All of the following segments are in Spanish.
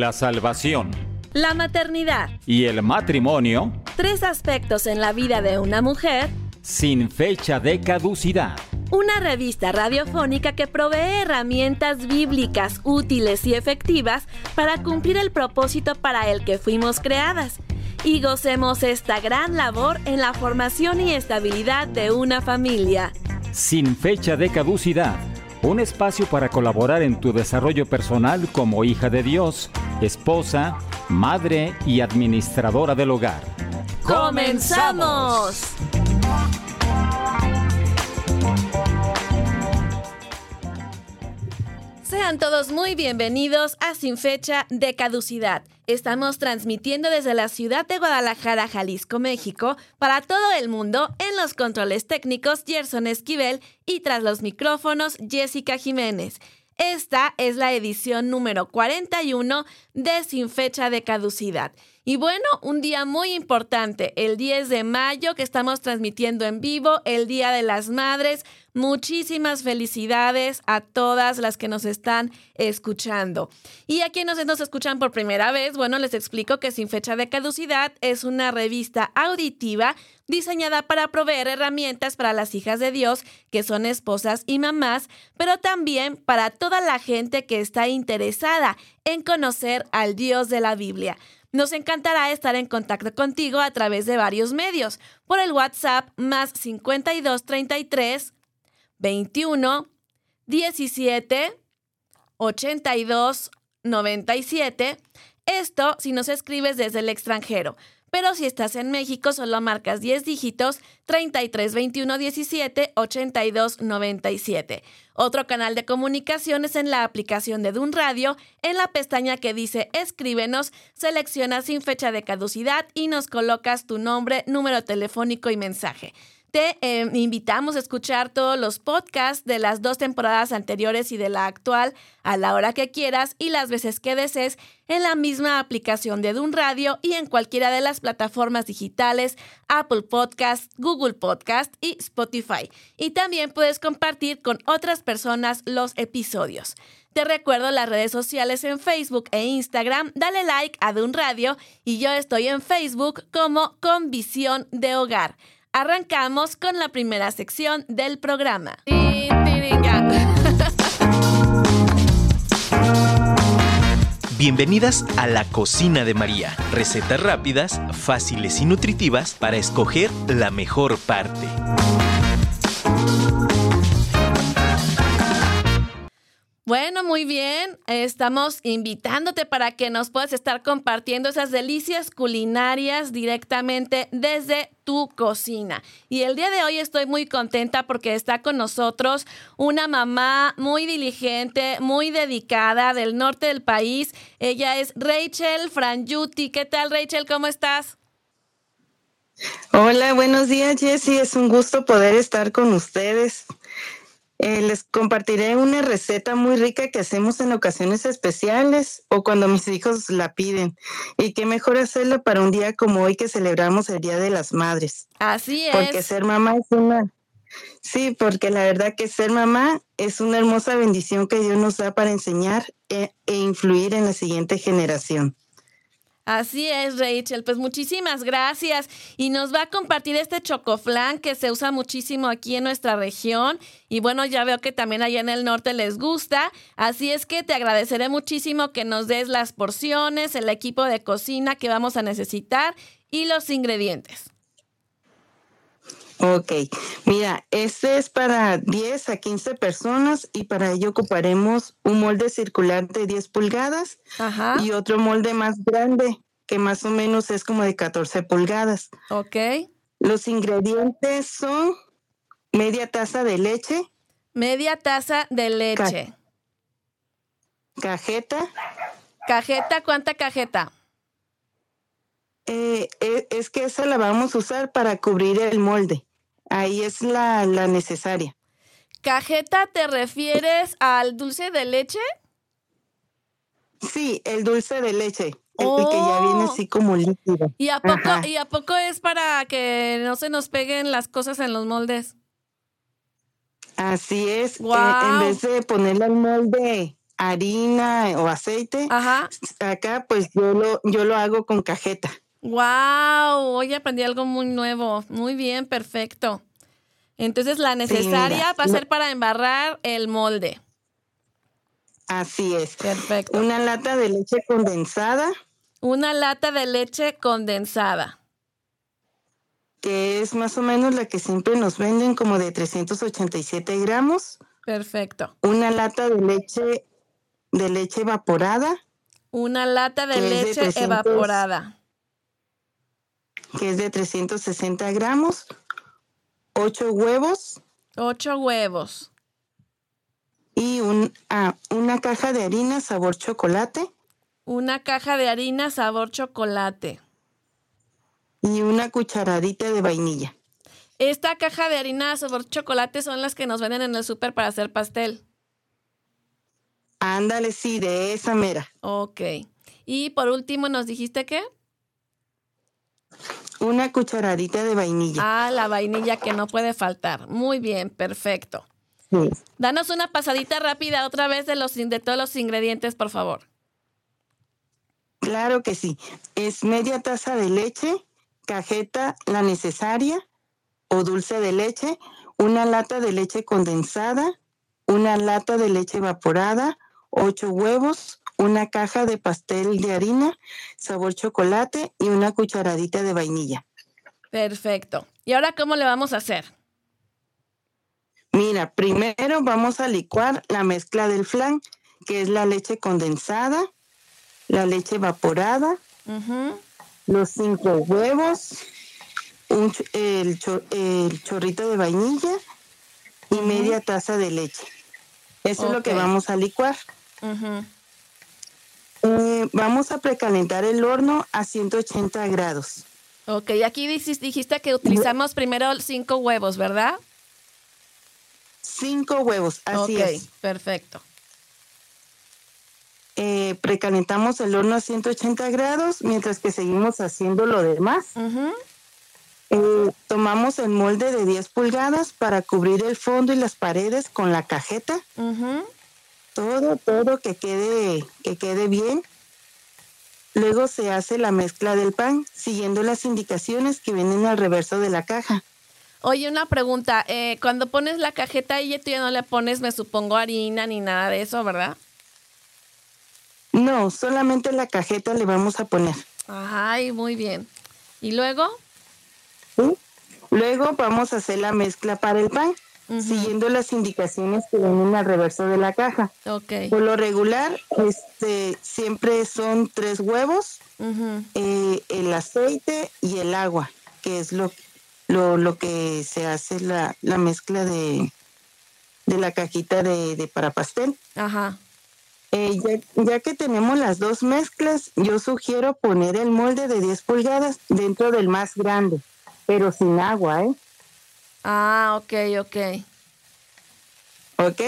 la salvación, la maternidad. Y el matrimonio, tres aspectos en la vida de una mujer, sin fecha de caducidad. Una revista radiofónica que provee herramientas bíblicas útiles y efectivas para cumplir el propósito para el que fuimos creadas. Y gocemos esta gran labor en la formación y estabilidad de una familia. Sin fecha de caducidad un espacio para colaborar en tu desarrollo personal como hija de Dios, esposa, madre y administradora del hogar. ¡Comenzamos! Sean todos muy bienvenidos a Sin Fecha de Caducidad. Estamos transmitiendo desde la ciudad de Guadalajara, Jalisco, México, para todo el mundo en los controles técnicos Gerson Esquivel y tras los micrófonos Jessica Jiménez. Esta es la edición número 41 de Sin Fecha de Caducidad. Y bueno, un día muy importante, el 10 de mayo que estamos transmitiendo en vivo, el Día de las Madres. Muchísimas felicidades a todas las que nos están escuchando. Y a quienes nos escuchan por primera vez, bueno, les explico que Sin Fecha de Caducidad es una revista auditiva diseñada para proveer herramientas para las hijas de Dios, que son esposas y mamás, pero también para toda la gente que está interesada en conocer al Dios de la Biblia. Nos encantará estar en contacto contigo a través de varios medios, por el WhatsApp más 5233 21 17 82 97. Esto si nos escribes desde el extranjero. Pero si estás en México, solo marcas 10 dígitos 33 21 17 82 97. Otro canal de comunicación es en la aplicación de Dun Radio. En la pestaña que dice Escríbenos, seleccionas sin fecha de caducidad y nos colocas tu nombre, número telefónico y mensaje. Te em, invitamos a escuchar todos los podcasts de las dos temporadas anteriores y de la actual a la hora que quieras y las veces que desees en la misma aplicación de Dun Radio y en cualquiera de las plataformas digitales Apple Podcast, Google Podcast y Spotify. Y también puedes compartir con otras personas los episodios. Te recuerdo las redes sociales en Facebook e Instagram. Dale like a Dun Radio y yo estoy en Facebook como Con Visión de Hogar. Arrancamos con la primera sección del programa. Bienvenidas a la cocina de María. Recetas rápidas, fáciles y nutritivas para escoger la mejor parte. Bueno, muy bien. Estamos invitándote para que nos puedas estar compartiendo esas delicias culinarias directamente desde tu cocina. Y el día de hoy estoy muy contenta porque está con nosotros una mamá muy diligente, muy dedicada del norte del país. Ella es Rachel Franjuti. ¿Qué tal, Rachel? ¿Cómo estás? Hola, buenos días, Jessie. Es un gusto poder estar con ustedes. Eh, les compartiré una receta muy rica que hacemos en ocasiones especiales o cuando mis hijos la piden. Y qué mejor hacerlo para un día como hoy que celebramos el Día de las Madres. Así es. Porque ser mamá es una... Sí, porque la verdad que ser mamá es una hermosa bendición que Dios nos da para enseñar e, e influir en la siguiente generación. Así es, Rachel. Pues muchísimas gracias. Y nos va a compartir este chocoflán que se usa muchísimo aquí en nuestra región. Y bueno, ya veo que también allá en el norte les gusta. Así es que te agradeceré muchísimo que nos des las porciones, el equipo de cocina que vamos a necesitar y los ingredientes. Ok, mira, este es para 10 a 15 personas y para ello ocuparemos un molde circular de 10 pulgadas y otro molde más grande que más o menos es como de 14 pulgadas. Ok. Los ingredientes son media taza de leche. Media taza de leche. cajeta. Cajeta, ¿cuánta cajeta? Eh, eh, es que esa la vamos a usar para cubrir el molde. Ahí es la, necesaria. ¿Cajeta te refieres al dulce de leche? Sí, el dulce de leche. El que ya viene así como líquido. ¿Y a, poco, ¿Y a poco es para que no se nos peguen las cosas en los moldes? Así es. Eh, en vez de ponerle el molde harina o aceite. Ajá. Acá pues yo lo, yo lo hago con cajeta. Wow, hoy aprendí algo muy nuevo. Muy bien, perfecto. Entonces la necesaria va a ser para embarrar el molde. Así es. Perfecto. Una lata de leche condensada. Una lata de leche condensada. Que es más o menos la que siempre nos venden como de 387 gramos. Perfecto. Una lata de leche de leche evaporada. Una lata de leche evaporada. Que es de 360 gramos. Ocho huevos. Ocho huevos. Y un, ah, una caja de harina sabor chocolate. Una caja de harina sabor chocolate. Y una cucharadita de vainilla. Esta caja de harina sabor chocolate son las que nos venden en el súper para hacer pastel. Ándale, sí, de esa mera. Ok. Y por último, ¿nos dijiste qué? Una cucharadita de vainilla. Ah, la vainilla que no puede faltar. Muy bien, perfecto. Sí. Danos una pasadita rápida otra vez de, los, de todos los ingredientes, por favor. Claro que sí. Es media taza de leche, cajeta, la necesaria, o dulce de leche, una lata de leche condensada, una lata de leche evaporada, ocho huevos, una caja de pastel de harina, sabor chocolate y una cucharadita de vainilla. Perfecto. ¿Y ahora cómo le vamos a hacer? Mira, primero vamos a licuar la mezcla del flan, que es la leche condensada, la leche evaporada, los cinco huevos, el, chorrito de vainilla y media taza de leche. Eso es lo que vamos a licuar. Eh, vamos a precalentar el horno a 180 grados. Ok, aquí dijiste que utilizamos primero cinco huevos, ¿verdad? Cinco huevos, así es. Perfecto. Eh, precalentamos el horno a 180 grados mientras que seguimos haciendo lo demás. Eh, tomamos el molde de 10 pulgadas para cubrir el fondo y las paredes con la cajeta. Todo, todo que quede, que quede bien. Luego se hace la mezcla del pan siguiendo las indicaciones que vienen al reverso de la caja. Oye, una pregunta. Eh, cuando pones la cajeta ahí, tú ya no le pones, me supongo, harina ni nada de eso, ¿verdad? No, solamente la cajeta le vamos a poner. Ay, muy bien. ¿Y luego? Luego vamos a hacer la mezcla para el pan, siguiendo las indicaciones que vienen al reverso de la caja. Okay. Por lo regular, este, siempre son tres huevos, eh, el aceite y el agua, que es lo, lo, lo que se hace la, la mezcla de, de la cajita de, de para pastel. Ajá. Eh, ya, ya, que tenemos las dos mezclas, yo sugiero poner el molde de 10 pulgadas dentro del más grande pero sin agua, ¿eh? Ah, ok, ok. Ok,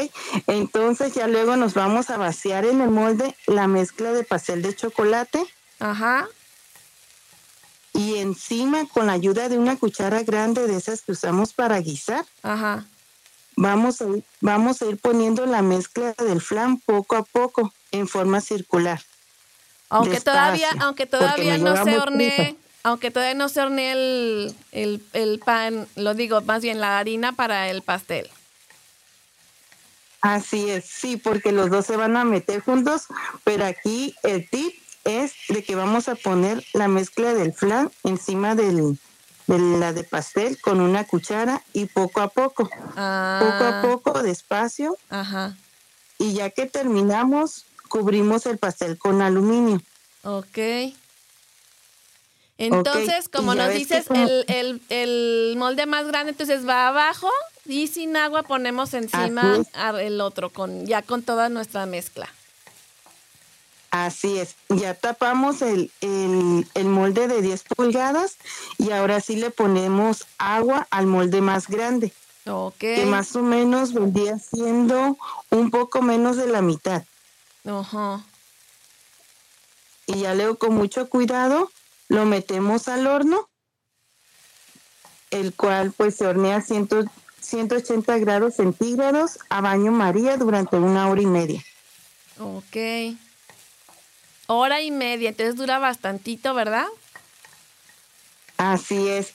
entonces ya luego nos vamos a vaciar en el molde la mezcla de pastel de chocolate. Ajá. Y encima, con la ayuda de una cuchara grande de esas que usamos para guisar, Ajá. Vamos a, ir, vamos a ir poniendo la mezcla del flan poco a poco en forma circular. Aunque todavía, aunque todavía no se hornee, aunque todavía no se hornee el, el, pan, lo digo, más bien la harina para el pastel. Así es, sí, porque los dos se van a meter juntos, pero aquí el tip es de que vamos a poner la mezcla del flan encima del, de la de pastel con una cuchara y poco a poco, ah. poco a poco, despacio. Ajá. Y ya que terminamos, cubrimos el pastel con aluminio. Ok. Entonces, como nos dices, el, molde más grande entonces va abajo y sin agua ponemos encima el otro, con, ya con toda nuestra mezcla. Así es, ya tapamos el, el, molde de 10 pulgadas y ahora sí le ponemos agua al molde más grande. Ok. Que más o menos vendría siendo un poco menos de la mitad. Ajá. Y ya leo con mucho cuidado lo metemos al horno, el cual pues se hornea a 180 grados centígrados a baño María durante una hora y media. Ok. Hora y media, entonces dura bastantito, ¿verdad? Así es.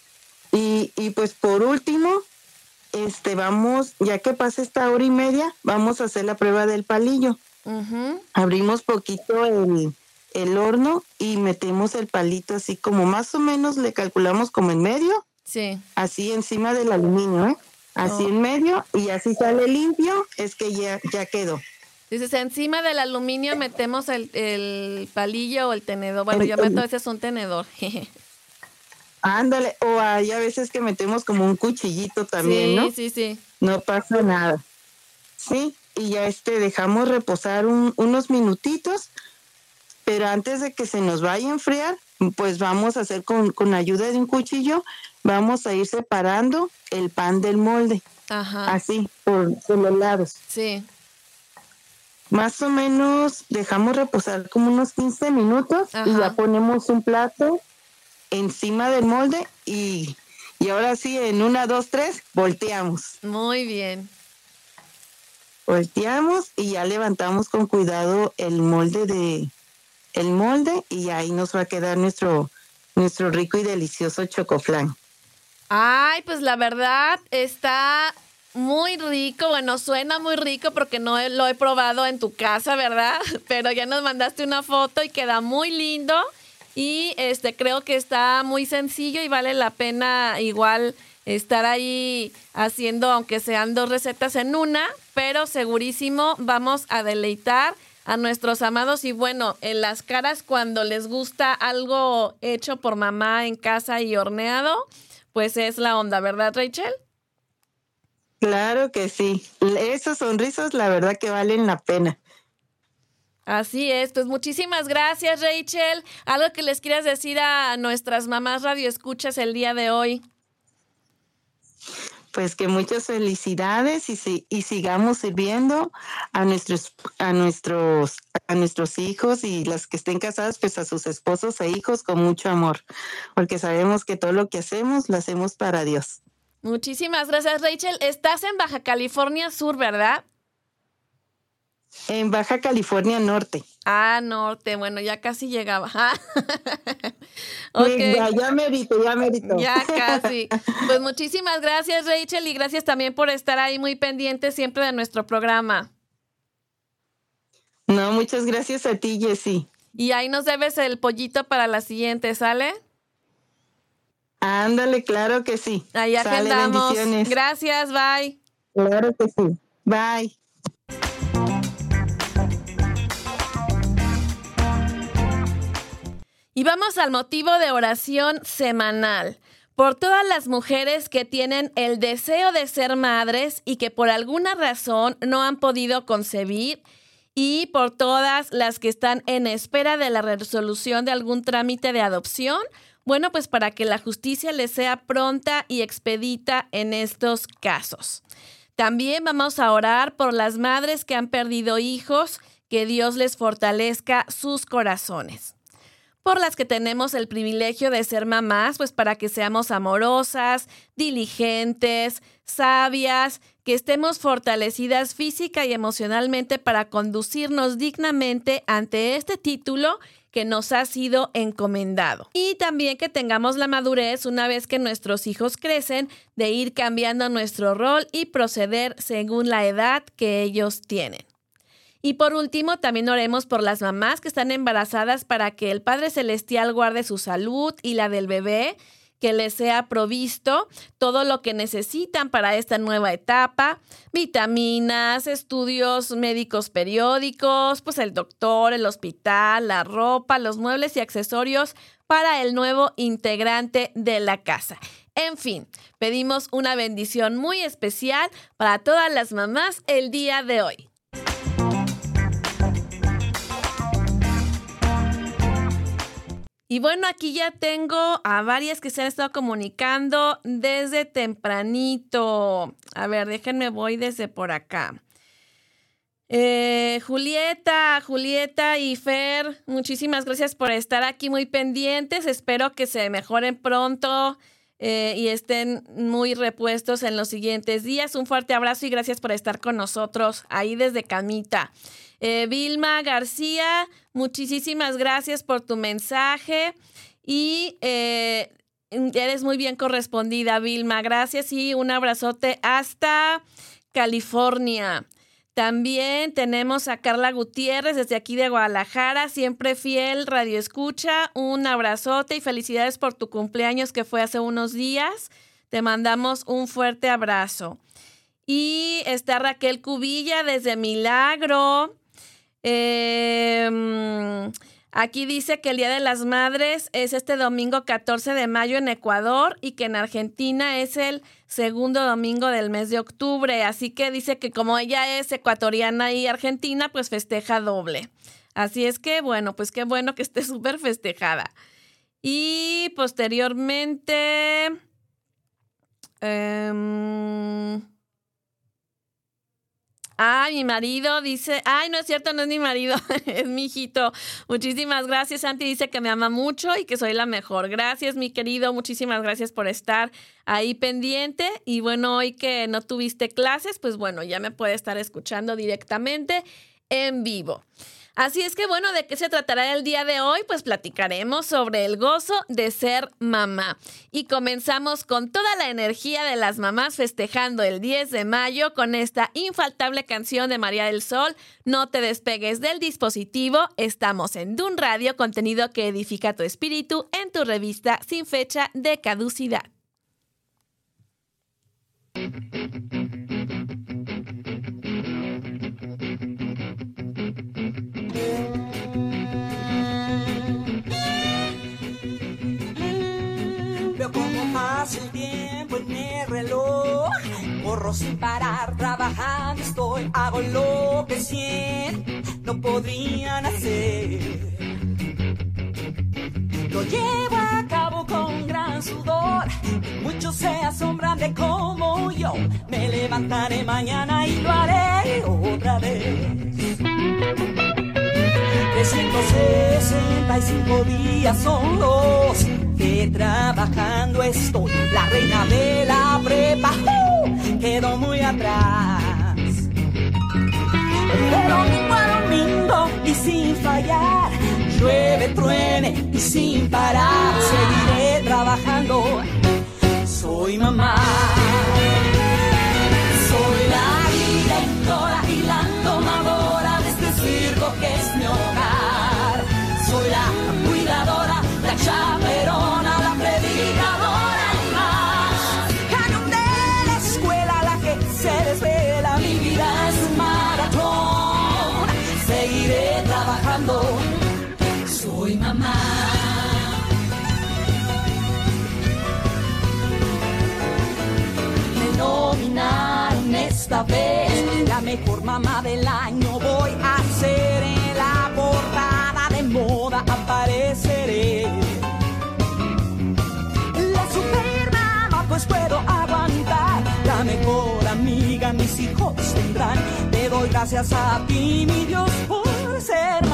Y, y pues por último, este vamos, ya que pasa esta hora y media, vamos a hacer la prueba del palillo. Abrimos poquito el, el horno y metemos el palito así como más o menos le calculamos como en medio. Sí. Así encima del aluminio, ¿eh? Así en medio y así sale limpio, es que ya, ya quedó. Dices, encima del aluminio metemos el, el palillo o el tenedor. Bueno, yo meto a veces un tenedor. Ándale, o hay a veces que metemos como un cuchillito también, ¿no? Sí, sí, sí. No pasa nada. Sí, y ya este dejamos reposar un, unos minutitos, pero antes de que se nos vaya a enfriar, pues vamos a hacer con, con ayuda de un cuchillo, vamos a ir separando el pan del molde. Ajá. Así, por, por los lados. Sí. Más o menos dejamos reposar como unos 15 minutos y ya ponemos un plato encima del molde y, y ahora sí, en una, dos, tres, volteamos. Muy bien. Volteamos y ya levantamos con cuidado el molde de el molde y ahí nos va a quedar nuestro nuestro rico y delicioso chocoflán. Ay, pues la verdad está muy rico, bueno, suena muy rico porque no lo he probado en tu casa, ¿verdad? Pero ya nos mandaste una foto y queda muy lindo y este creo que está muy sencillo y vale la pena igual estar ahí haciendo aunque sean dos recetas en una, pero segurísimo vamos a deleitar a nuestros amados y bueno, en las caras cuando les gusta algo hecho por mamá en casa y horneado, pues es la onda, ¿verdad, Rachel? Claro que sí. Esos sonrisos, la verdad que valen la pena. Así es, pues muchísimas gracias, Rachel. Algo que les quieras decir a nuestras mamás radioescuchas el día de hoy. Pues que muchas felicidades y, y sigamos sirviendo a nuestros, a nuestros, a nuestros hijos y las que estén casadas, pues a sus esposos e hijos con mucho amor, porque sabemos que todo lo que hacemos lo hacemos para Dios. Muchísimas gracias, Rachel. Estás en Baja California Sur, ¿verdad? En Baja California Norte. Ah, norte, bueno, ya casi llegaba. okay. ya, ya merito, ya merito. Ya casi. Pues muchísimas gracias, Rachel, y gracias también por estar ahí muy pendiente siempre de nuestro programa. No, muchas gracias a ti, Jessy. Y ahí nos debes el pollito para la siguiente, ¿sale? Ándale, claro que sí. Ahí agendamos. Gracias, bye. Claro que sí. Bye. Y vamos al motivo de oración semanal. Por todas las mujeres que tienen el deseo de ser madres y que por alguna razón no han podido concebir, y por todas las que están en espera de la resolución de algún trámite de adopción, bueno, pues para que la justicia les sea pronta y expedita en estos casos. También vamos a orar por las madres que han perdido hijos, que Dios les fortalezca sus corazones por las que tenemos el privilegio de ser mamás, pues para que seamos amorosas, diligentes, sabias, que estemos fortalecidas física y emocionalmente para conducirnos dignamente ante este título que nos ha sido encomendado. Y también que tengamos la madurez una vez que nuestros hijos crecen de ir cambiando nuestro rol y proceder según la edad que ellos tienen. Y por último, también oremos por las mamás que están embarazadas para que el Padre Celestial guarde su salud y la del bebé, que les sea provisto todo lo que necesitan para esta nueva etapa, vitaminas, estudios médicos periódicos, pues el doctor, el hospital, la ropa, los muebles y accesorios para el nuevo integrante de la casa. En fin, pedimos una bendición muy especial para todas las mamás el día de hoy. Y bueno, aquí ya tengo a varias que se han estado comunicando desde tempranito. A ver, déjenme, voy desde por acá. Eh, Julieta, Julieta y Fer, muchísimas gracias por estar aquí muy pendientes. Espero que se mejoren pronto eh, y estén muy repuestos en los siguientes días. Un fuerte abrazo y gracias por estar con nosotros ahí desde Camita. Eh, Vilma García, muchísimas gracias por tu mensaje y eh, eres muy bien correspondida, Vilma. Gracias y un abrazote hasta California. También tenemos a Carla Gutiérrez desde aquí de Guadalajara, siempre fiel Radio Escucha. Un abrazote y felicidades por tu cumpleaños que fue hace unos días. Te mandamos un fuerte abrazo. Y está Raquel Cubilla desde Milagro. Eh, Aquí dice que el Día de las Madres es este domingo 14 de mayo en Ecuador y que en Argentina es el segundo domingo del mes de octubre. Así que dice que como ella es ecuatoriana y argentina, pues festeja doble. Así es que, bueno, pues qué bueno que esté súper festejada. Y posteriormente... Em, Ay, mi marido dice, ay, no es cierto, no es mi marido, es mi hijito. Muchísimas gracias. Santi dice que me ama mucho y que soy la mejor. Gracias, mi querido. Muchísimas gracias por estar ahí pendiente. Y bueno, hoy que no tuviste clases, pues bueno, ya me puede estar escuchando directamente en vivo. Así es que bueno, ¿de qué se tratará el día de hoy? Pues platicaremos sobre el gozo de ser mamá. Y comenzamos con toda la energía de las mamás festejando el 10 de mayo con esta infaltable canción de María del Sol, No te despegues del dispositivo. Estamos en Dun Radio, contenido que edifica tu espíritu en tu revista sin fecha de caducidad. Sin parar, trabajando estoy, hago lo que cien no podrían hacer. Lo llevo a cabo con gran sudor. Muchos se asombran de cómo yo me levantaré mañana y lo haré otra vez. 365 días son los que trabajando estoy. La reina de la prepa quedó muy atrás. De domingo a domingo y sin fallar, llueve, truene y sin parar, seguiré trabajando. Soy mamá. Soy la directora y la tomadora de este circo que es mi hogar. Soy la cuidadora, la chaperona, la mejor mamá del año. Voy a ser en la portada de moda, apareceré. La super mamá, pues puedo aguantar. La mejor amiga mis hijos tendrán. Te doy gracias a ti, mi Dios, por ser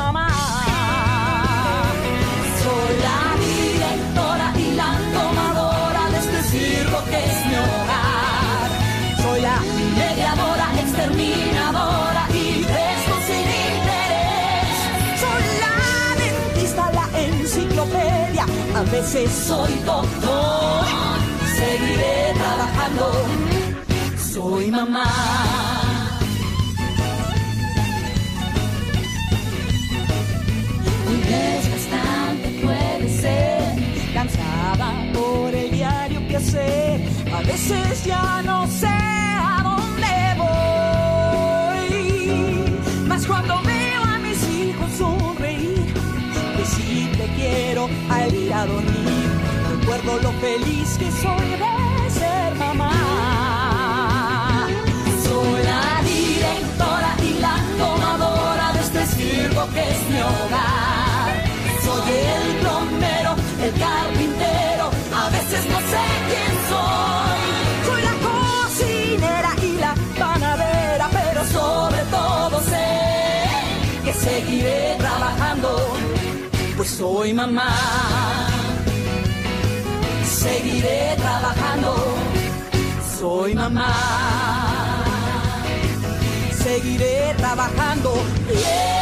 veces soy doctor. Seguiré trabajando, soy mamá. Muy desgastante puede ser, cansada por el diario que hacer. A veces ya no sé lo feliz que soy de ser mamá. Soy la directora y la tomadora de este circo que es mi hogar. Soy el plomero, el carpintero, a veces no sé quién soy. Soy la cocinera y la panadera, pero sobre todo sé que seguiré trabajando, pues soy mamá. Seguiré trabajando. Soy mamá. Seguiré trabajando. Yeah,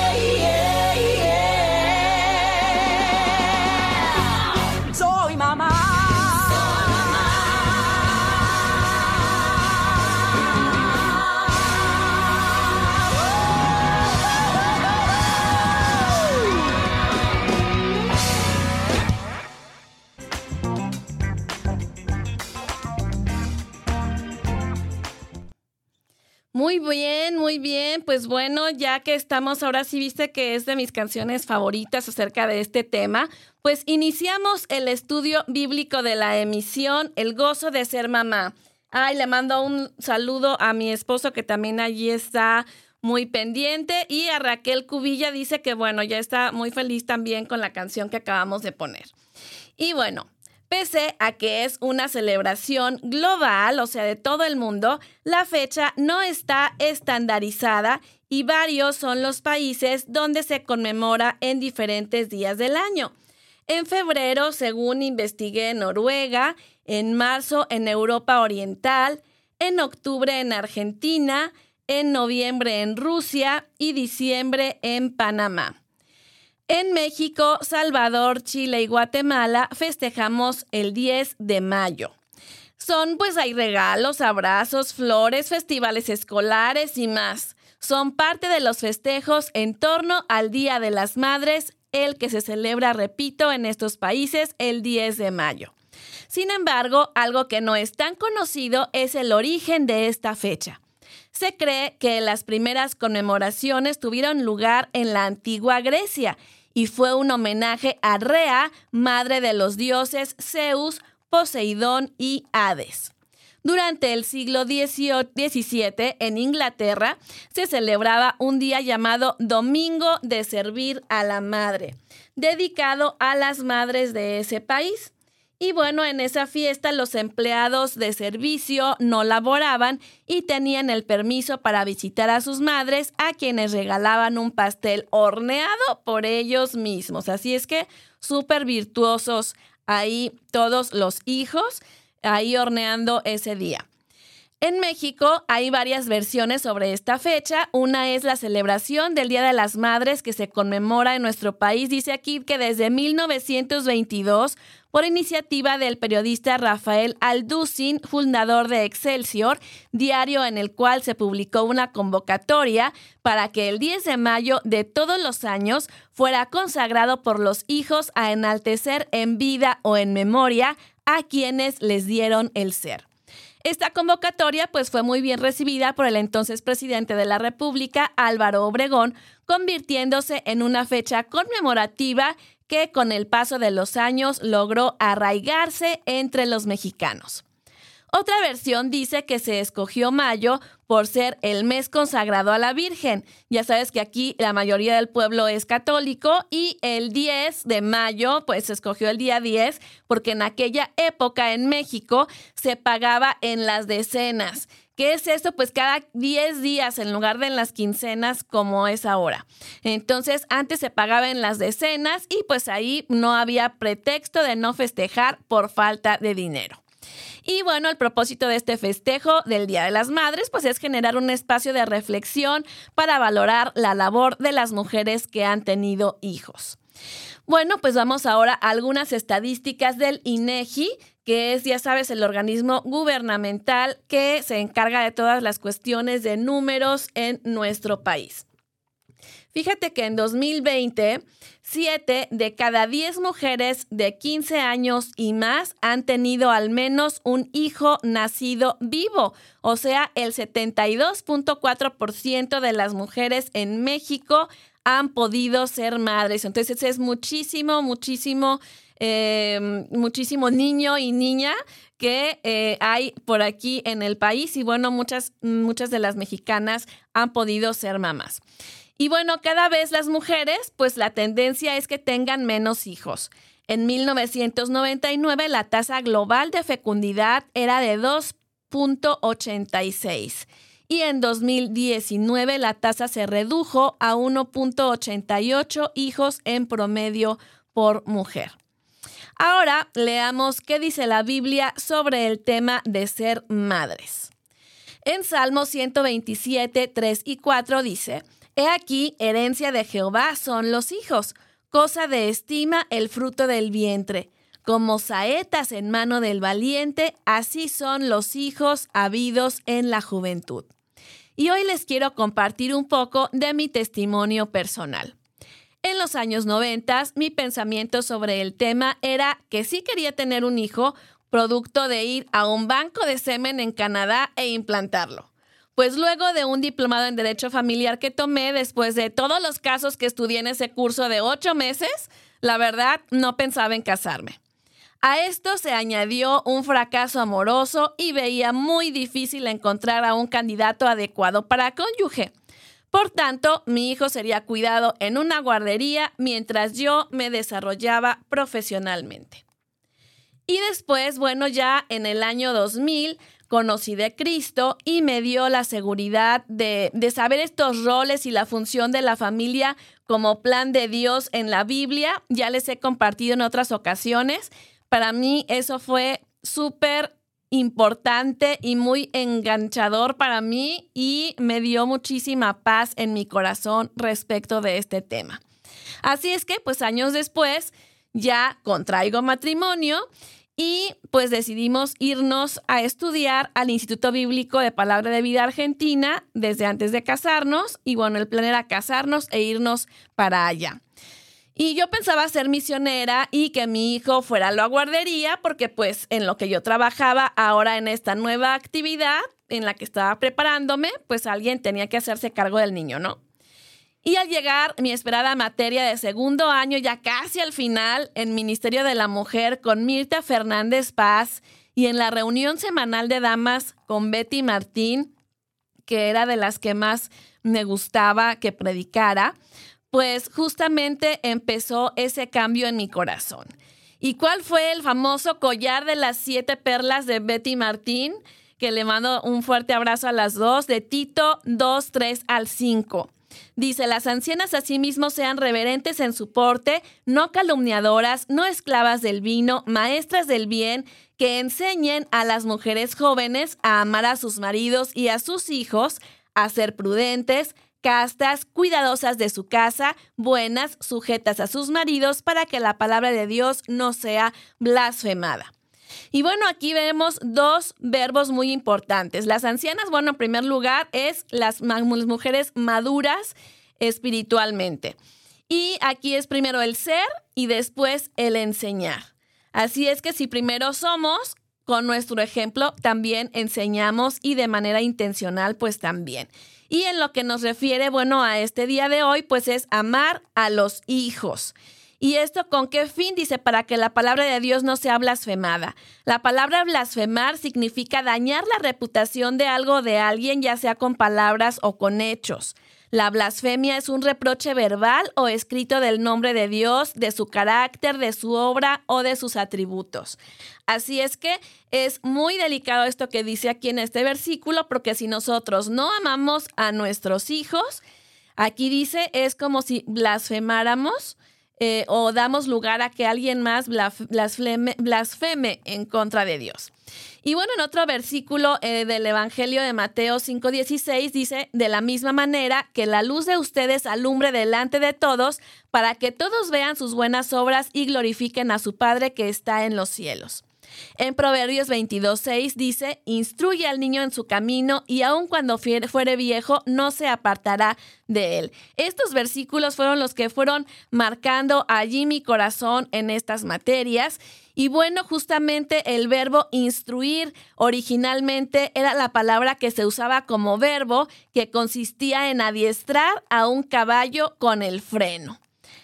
Muy bien, muy bien. Pues bueno, ya que estamos ahora sí viste que es de mis canciones favoritas acerca de este tema, pues iniciamos el estudio bíblico de la emisión El gozo de ser mamá. Ay, le mando un saludo a mi esposo que también allí está muy pendiente y a Raquel Cubilla dice que bueno, ya está muy feliz también con la canción que acabamos de poner. Y bueno, Pese a que es una celebración global, o sea, de todo el mundo, la fecha no está estandarizada y varios son los países donde se conmemora en diferentes días del año. En febrero, según investigué en Noruega, en marzo en Europa Oriental, en octubre en Argentina, en noviembre en Rusia y diciembre en Panamá. En México, Salvador, Chile y Guatemala festejamos el 10 de mayo. Son pues hay regalos, abrazos, flores, festivales escolares y más. Son parte de los festejos en torno al Día de las Madres, el que se celebra, repito, en estos países el 10 de mayo. Sin embargo, algo que no es tan conocido es el origen de esta fecha. Se cree que las primeras conmemoraciones tuvieron lugar en la antigua Grecia y fue un homenaje a Rea, madre de los dioses Zeus, Poseidón y Hades. Durante el siglo XVII, en Inglaterra, se celebraba un día llamado Domingo de Servir a la Madre, dedicado a las madres de ese país. Y bueno, en esa fiesta los empleados de servicio no laboraban y tenían el permiso para visitar a sus madres, a quienes regalaban un pastel horneado por ellos mismos. Así es que súper virtuosos ahí todos los hijos, ahí horneando ese día. En México hay varias versiones sobre esta fecha. Una es la celebración del Día de las Madres que se conmemora en nuestro país. Dice aquí que desde 1922 por iniciativa del periodista Rafael Alducin, fundador de Excelsior, diario en el cual se publicó una convocatoria para que el 10 de mayo de todos los años fuera consagrado por los hijos a enaltecer en vida o en memoria a quienes les dieron el ser. Esta convocatoria pues fue muy bien recibida por el entonces presidente de la República, Álvaro Obregón, convirtiéndose en una fecha conmemorativa que con el paso de los años logró arraigarse entre los mexicanos. Otra versión dice que se escogió mayo por ser el mes consagrado a la Virgen. Ya sabes que aquí la mayoría del pueblo es católico y el 10 de mayo, pues se escogió el día 10 porque en aquella época en México se pagaba en las decenas. ¿Qué es esto? Pues cada 10 días en lugar de en las quincenas como es ahora. Entonces, antes se pagaba en las decenas y pues ahí no había pretexto de no festejar por falta de dinero. Y bueno, el propósito de este festejo del Día de las Madres, pues es generar un espacio de reflexión para valorar la labor de las mujeres que han tenido hijos. Bueno, pues vamos ahora a algunas estadísticas del INEGI, que es, ya sabes, el organismo gubernamental que se encarga de todas las cuestiones de números en nuestro país. Fíjate que en 2020, 7 de cada 10 mujeres de 15 años y más han tenido al menos un hijo nacido vivo. O sea, el 72.4% de las mujeres en México han podido ser madres. Entonces es muchísimo, muchísimo, eh, muchísimo niño y niña que eh, hay por aquí en el país y bueno, muchas, muchas de las mexicanas han podido ser mamás. Y bueno, cada vez las mujeres, pues la tendencia es que tengan menos hijos. En 1999 la tasa global de fecundidad era de 2.86 y en 2019 la tasa se redujo a 1.88 hijos en promedio por mujer. Ahora leamos qué dice la Biblia sobre el tema de ser madres. En Salmo 127, 3 y 4 dice, He aquí, herencia de Jehová son los hijos, cosa de estima el fruto del vientre. Como saetas en mano del valiente, así son los hijos habidos en la juventud. Y hoy les quiero compartir un poco de mi testimonio personal. En los años 90, mi pensamiento sobre el tema era que sí quería tener un hijo, producto de ir a un banco de semen en Canadá e implantarlo. Pues luego de un diplomado en Derecho Familiar que tomé después de todos los casos que estudié en ese curso de ocho meses, la verdad no pensaba en casarme. A esto se añadió un fracaso amoroso y veía muy difícil encontrar a un candidato adecuado para cónyuge. Por tanto, mi hijo sería cuidado en una guardería mientras yo me desarrollaba profesionalmente. Y después, bueno, ya en el año 2000 conocí de Cristo y me dio la seguridad de, de, saber estos roles y la función de la familia como plan de Dios en la Biblia. Ya les he compartido en otras ocasiones. Para mí eso fue súper importante y muy enganchador para mí y me dio muchísima paz en mi corazón respecto de este tema. Así es que, pues años después, ya contraigo matrimonio y pues decidimos irnos a estudiar al Instituto Bíblico de Palabra de Vida Argentina desde antes de casarnos y bueno, el plan era casarnos e irnos para allá. Y yo pensaba ser misionera y que mi hijo fuera a la guardería porque pues en lo que yo trabajaba ahora en esta nueva actividad en la que estaba preparándome, pues alguien tenía que hacerse cargo del niño, ¿no? Y al llegar mi esperada materia de segundo año, ya casi al final, en Ministerio de la Mujer con Mirta Fernández Paz y en la reunión semanal de damas con Betty Martín, que era de las que más me gustaba que predicara, pues justamente empezó ese cambio en mi corazón. ¿Y cuál fue el famoso collar de las siete perlas de Betty Martín? Que le mando un fuerte abrazo a las dos, de Tito 2, 3 al 5. Dice, las ancianas asimismo sean reverentes en su porte, no calumniadoras, no esclavas del vino, maestras del bien, que enseñen a las mujeres jóvenes a amar a sus maridos y a sus hijos, a ser prudentes, castas, cuidadosas de su casa, buenas, sujetas a sus maridos, para que la palabra de Dios no sea blasfemada. Y bueno, aquí vemos dos verbos muy importantes. Las ancianas, bueno, en primer lugar, es las, mujeres maduras espiritualmente. Y aquí es primero el ser y después el enseñar. Así es que si primero somos, con nuestro ejemplo también enseñamos y de manera intencional, pues también. Y en lo que nos refiere, bueno, a este día de hoy, pues es amar a los hijos. ¿Y esto con qué fin? Dice, para que la palabra de Dios no sea blasfemada. La palabra blasfemar significa dañar la reputación de algo de alguien, ya sea con palabras o con hechos. La blasfemia es un reproche verbal o escrito del nombre de Dios, de su carácter, de su obra o de sus atributos. Así es que es muy delicado esto que dice aquí en este versículo, porque si nosotros no amamos a nuestros hijos, aquí dice, es como si blasfemáramos eh, o damos lugar a que alguien más blasfeme, en contra de Dios. Y bueno, en otro versículo eh, del Evangelio de Mateo 5:16 dice, de la misma manera que la luz de ustedes alumbre delante de todos, para que todos vean sus buenas obras y glorifiquen a su Padre que está en los cielos. En Proverbios 22.6 dice, instruye al niño en su camino y aun cuando fuere viejo no se apartará de él. Estos versículos fueron los que fueron marcando allí mi corazón en estas materias. Y bueno, justamente el verbo instruir originalmente era la palabra que se usaba como verbo que consistía en adiestrar a un caballo con el freno.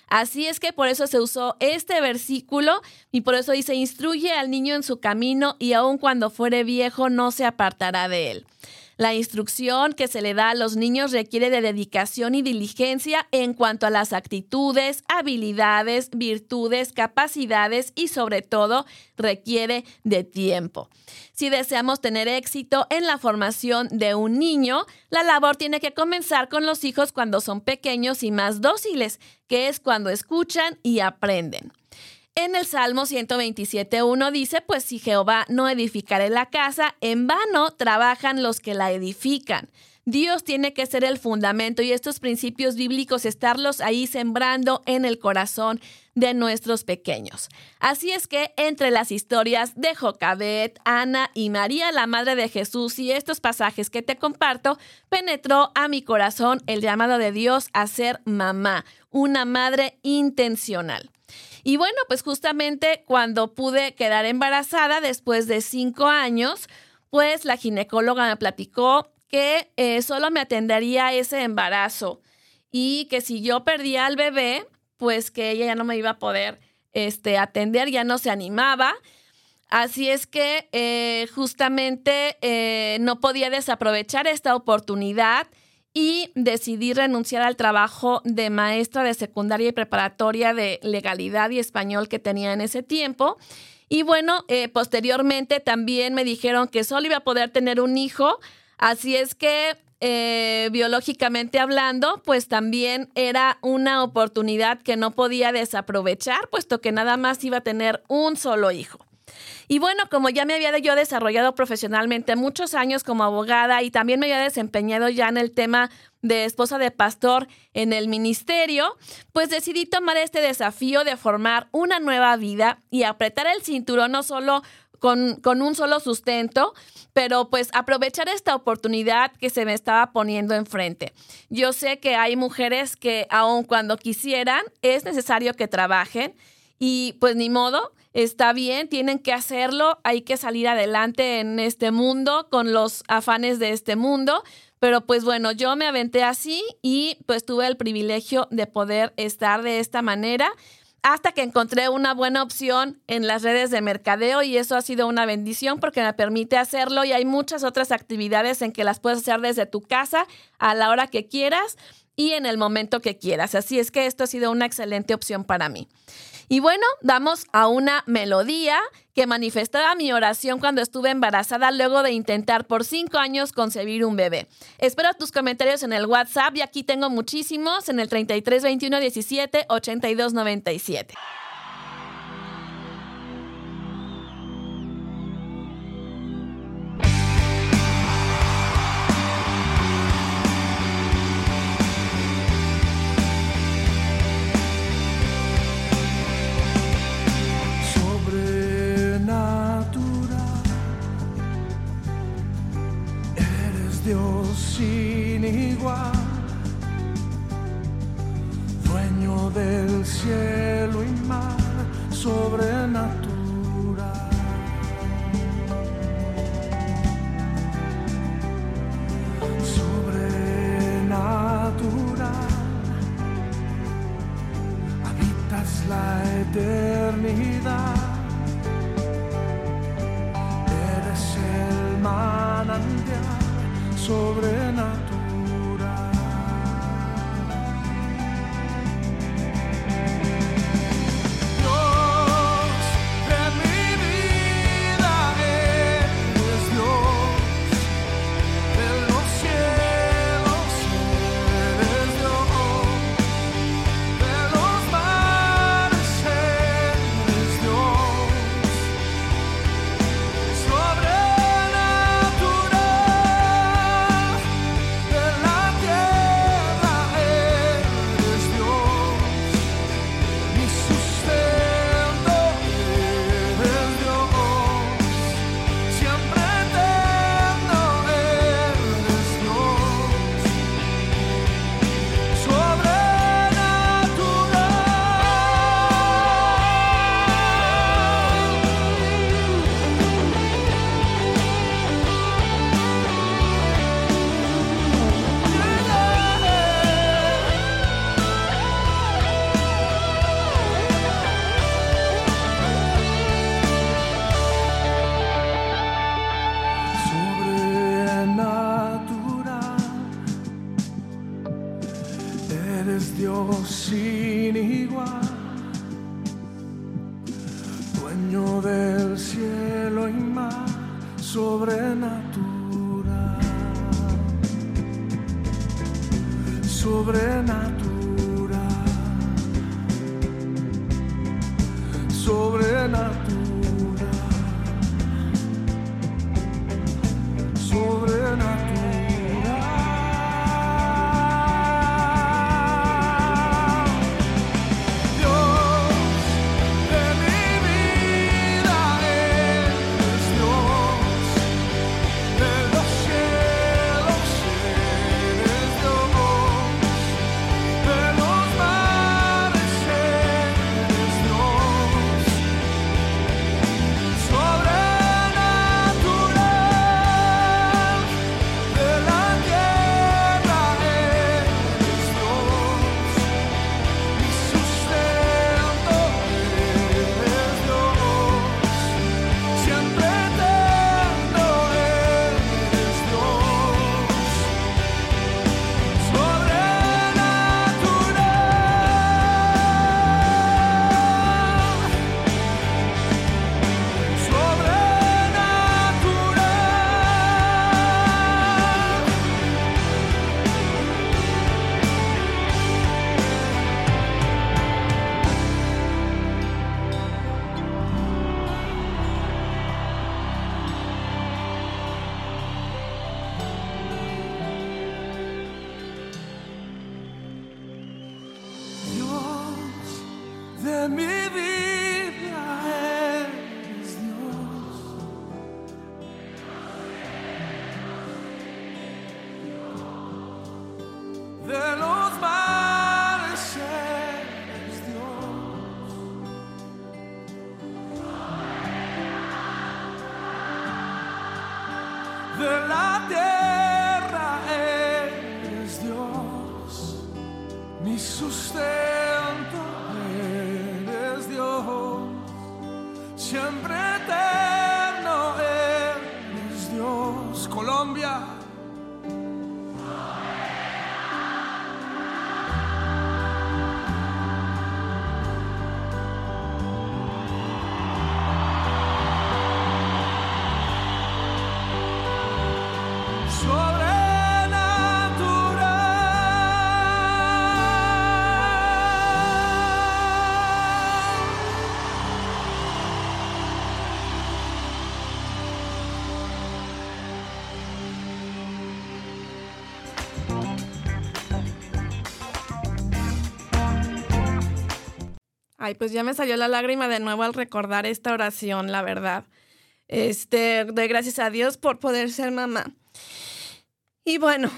Así es que por eso se usó este versículo y por eso dice, instruye al niño en su camino y aun cuando fuere viejo no se apartará de él. La instrucción que se le da a los niños requiere de dedicación y diligencia en cuanto a las actitudes, habilidades, virtudes, capacidades y sobre todo requiere de tiempo. Si deseamos tener éxito en la formación de un niño, la labor tiene que comenzar con los hijos cuando son pequeños y más dóciles, que es cuando escuchan y aprenden. En el Salmo 127.1 dice, pues si Jehová no edificare la casa, en vano trabajan los que la edifican. Dios tiene que ser el fundamento y estos principios bíblicos estarlos ahí sembrando en el corazón de nuestros pequeños. Así es que entre las historias de Jocabet, Ana y María, la madre de Jesús, y estos pasajes que te comparto, penetró a mi corazón el llamado de Dios a ser mamá, una madre intencional. Y bueno, pues justamente cuando pude quedar embarazada después de cinco años, pues la ginecóloga me platicó que eh, solo me atendería ese embarazo y que si yo perdía al bebé, pues que ella ya no me iba a poder este, atender, ya no se animaba. Así es que eh, justamente eh, no podía desaprovechar esta oportunidad y decidí renunciar al trabajo de maestra de secundaria y preparatoria de legalidad y español que tenía en ese tiempo. Y bueno, posteriormente también me dijeron que solo iba a poder tener un hijo Así es que eh, biológicamente hablando, pues también era una oportunidad que no podía desaprovechar, puesto que nada más iba a tener un solo hijo. Y bueno, como ya me había yo desarrollado profesionalmente muchos años como abogada y también me había desempeñado ya en el tema de esposa de pastor en el ministerio, pues decidí tomar este desafío de formar una nueva vida y apretar el cinturón no solo con, un solo sustento, pero pues aprovechar esta oportunidad que se me estaba poniendo enfrente. Yo sé que hay mujeres que aun cuando quisieran, es necesario que trabajen y pues ni modo, está bien, tienen que hacerlo, hay que salir adelante en este mundo con los afanes de este mundo, pero pues bueno, yo me aventé así y pues tuve el privilegio de poder estar de esta manera hasta que encontré una buena opción en las redes de mercadeo y eso ha sido una bendición porque me permite hacerlo y hay muchas otras actividades en que las puedes hacer desde tu casa a la hora que quieras y en el momento que quieras. Así es que esto ha sido una excelente opción para mí. Y bueno, vamos a una melodía que manifestaba mi oración cuando estuve embarazada luego de intentar por cinco años concebir un bebé. Espero tus comentarios en el WhatsApp y aquí tengo muchísimos en el 33 21 17 82 97. Sin igual, dueño del cielo y mar, sobrenatural. Sobrenatural, habitas la eternidad. Eres el manantial. Sobrenatural. Ay, pues ya me salió la lágrima de nuevo al recordar esta oración, la verdad. Este, doy gracias a Dios por poder ser mamá. Y bueno,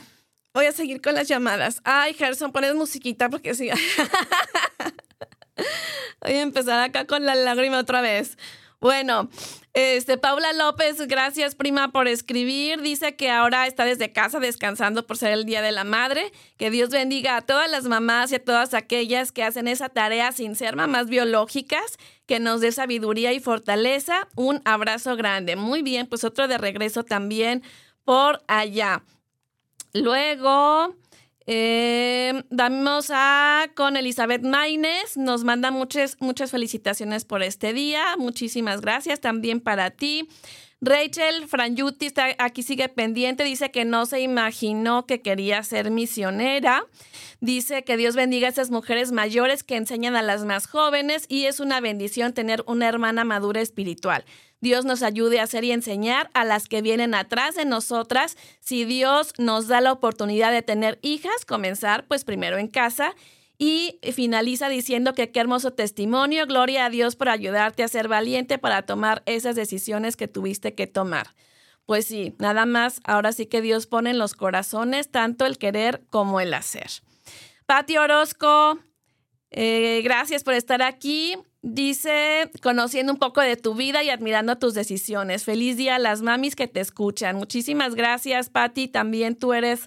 voy a seguir con las llamadas. Ay, Gerson, pones musiquita porque sí. voy a empezar acá con la lágrima otra vez. Bueno, este, Paula López, gracias prima por escribir. Dice que ahora está desde casa descansando por ser el Día de la Madre. Que Dios bendiga a todas las mamás y a todas aquellas que hacen esa tarea sin ser mamás biológicas. Que nos dé sabiduría y fortaleza. Un abrazo grande. Muy bien, pues otro de regreso también por allá. Luego, eh, vamos a con Elizabeth Maines. Nos manda muchas, muchas felicitaciones por este día. Muchísimas gracias también para ti. Rachel Franyuti está aquí, sigue pendiente. Dice que no se imaginó que quería ser misionera. Dice que Dios bendiga a esas mujeres mayores que enseñan a las más jóvenes y es una bendición tener una hermana madura espiritual. Dios nos ayude a hacer y enseñar a las que vienen atrás de nosotras. Si Dios nos da la oportunidad de tener hijas, comenzar pues primero en casa. Y finaliza diciendo que qué hermoso testimonio, gloria a Dios por ayudarte a ser valiente para tomar esas decisiones que tuviste que tomar. Pues sí, nada más, ahora sí que Dios pone en los corazones tanto el querer como el hacer. Pati Orozco, eh, gracias por estar aquí. Dice, conociendo un poco de tu vida y admirando tus decisiones. Feliz día a las mamis que te escuchan. Muchísimas gracias, Patti. También tú eres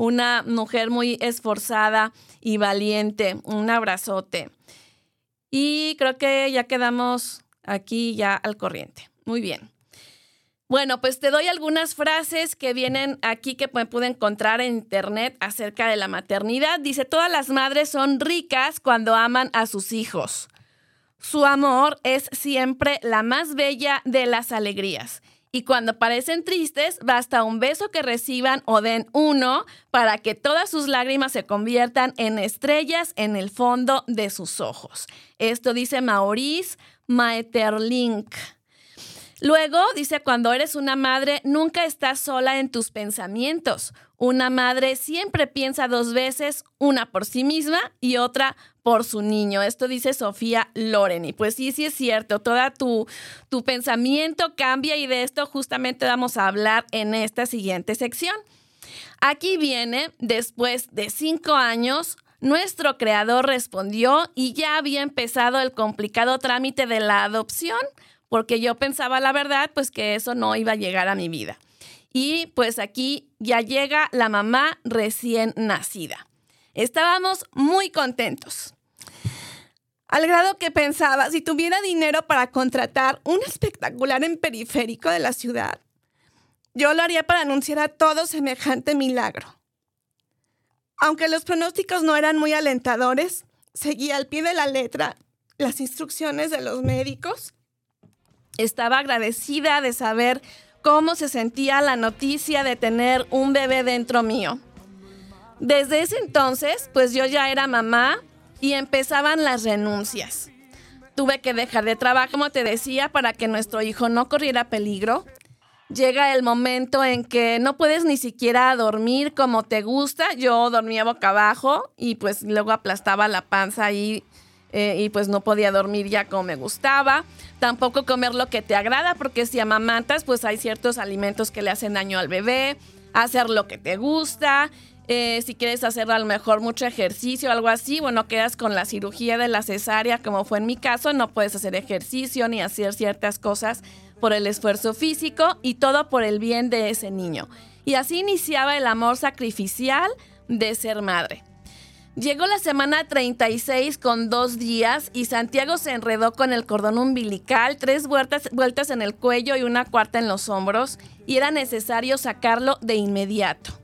una mujer muy esforzada y valiente. Un abrazote. Y creo que ya quedamos aquí ya al corriente. Muy bien. Bueno, pues te doy algunas frases que vienen aquí que me pude encontrar en internet acerca de la maternidad. Dice, todas las madres son ricas cuando aman a sus hijos. Su amor es siempre la más bella de las alegrías. Y cuando parecen tristes, basta un beso que reciban o den uno para que todas sus lágrimas se conviertan en estrellas en el fondo de sus ojos. Esto dice Maurice Maeterlinck. Luego dice, cuando eres una madre, nunca estás sola en tus pensamientos. Una madre siempre piensa dos veces, una por sí misma y otra por su niño. Esto dice Sofía Loren. Y pues sí, sí es cierto, todo tu, tu pensamiento cambia y de esto justamente vamos a hablar en esta siguiente sección. Aquí viene, después de cinco años, nuestro creador respondió y ya había empezado el complicado trámite de la adopción porque yo pensaba la verdad, pues que eso no iba a llegar a mi vida. Y pues aquí ya llega la mamá recién nacida. Estábamos muy contentos. Al grado que pensaba, si tuviera dinero para contratar un espectacular en periférico de la ciudad, yo lo haría para anunciar a todo semejante milagro. Aunque los pronósticos no eran muy alentadores, seguía al pie de la letra las instrucciones de los médicos estaba agradecida de saber cómo se sentía la noticia de tener un bebé dentro mío. Desde ese entonces, pues yo ya era mamá y empezaban las renuncias. Tuve que dejar de trabajar, como te decía, para que nuestro hijo no corriera peligro. Llega el momento en que no puedes ni siquiera dormir como te gusta. Yo dormía boca abajo y pues luego aplastaba la panza ahí eh, y pues no podía dormir ya como me gustaba. Tampoco comer lo que te agrada porque si amamantas pues hay ciertos alimentos que le hacen daño al bebé. Hacer lo que te gusta. Eh, si quieres hacer a lo mejor mucho ejercicio algo así, bueno, quedas con la cirugía de la cesárea, como fue en mi caso, no puedes hacer ejercicio ni hacer ciertas cosas por el esfuerzo físico y todo por el bien de ese niño. Y así iniciaba el amor sacrificial de ser madre. Llegó la semana 36 con dos días y Santiago se enredó con el cordón umbilical, tres vueltas, vueltas en el cuello y una cuarta en los hombros, y era necesario sacarlo de inmediato.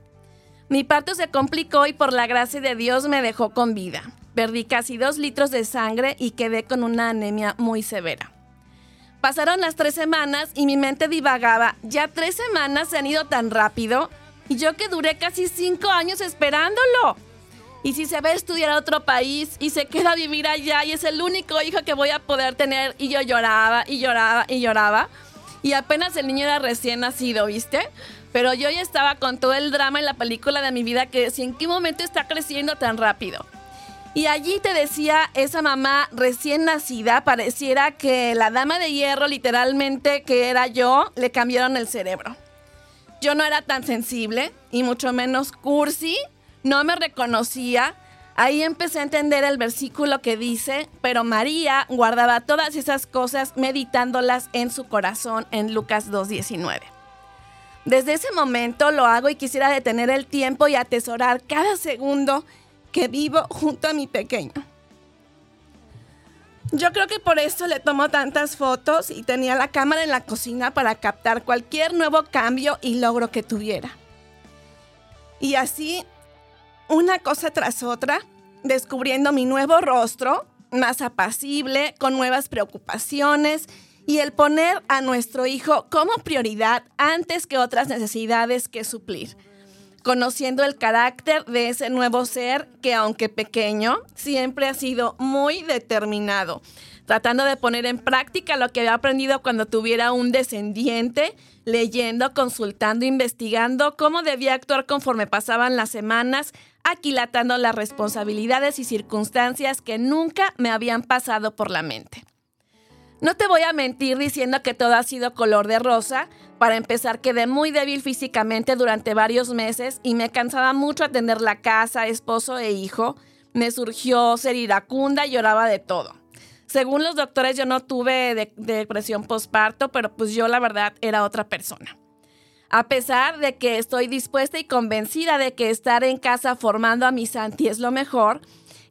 Mi parto se complicó y por la gracia de Dios me dejó con vida. Perdí casi dos litros de sangre y quedé con una anemia muy severa. Pasaron las tres semanas y mi mente divagaba. Ya tres semanas se han ido tan rápido y yo que duré casi cinco años esperándolo. Y si se va a estudiar a otro país y se queda a vivir allá y es el único hijo que voy a poder tener y yo lloraba y lloraba y lloraba. Y apenas el niño era recién nacido, ¿viste? Pero yo ya estaba con todo el drama en la película de mi vida que decía, ¿en qué momento está creciendo tan rápido? Y allí te decía esa mamá recién nacida, pareciera que la dama de hierro, literalmente que era yo, le cambiaron el cerebro. Yo no era tan sensible y mucho menos cursi, no me reconocía. Ahí empecé a entender el versículo que dice, pero María guardaba todas esas cosas meditándolas en su corazón en Lucas 2.19. Desde ese momento lo hago y quisiera detener el tiempo y atesorar cada segundo que vivo junto a mi pequeño. Yo creo que por eso le tomo tantas fotos y tenía la cámara en la cocina para captar cualquier nuevo cambio y logro que tuviera. Y así, una cosa tras otra, descubriendo mi nuevo rostro, más apacible, con nuevas preocupaciones y el poner a nuestro hijo como prioridad antes que otras necesidades que suplir. Conociendo el carácter de ese nuevo ser que aunque pequeño, siempre ha sido muy determinado, tratando de poner en práctica lo que había aprendido cuando tuviera un descendiente, leyendo, consultando, investigando cómo debía actuar conforme pasaban las semanas, aquilatando las responsabilidades y circunstancias que nunca me habían pasado por la mente. No te voy a mentir diciendo que todo ha sido color de rosa. Para empezar, quedé muy débil físicamente durante varios meses y me cansaba mucho atender la casa, esposo e hijo. Me surgió ser iracunda y lloraba de todo. Según los doctores, yo no tuve depresión postparto, pero pues yo la verdad era otra persona. A pesar de que estoy dispuesta y convencida de que estar en casa formando a mi Santi es lo mejor,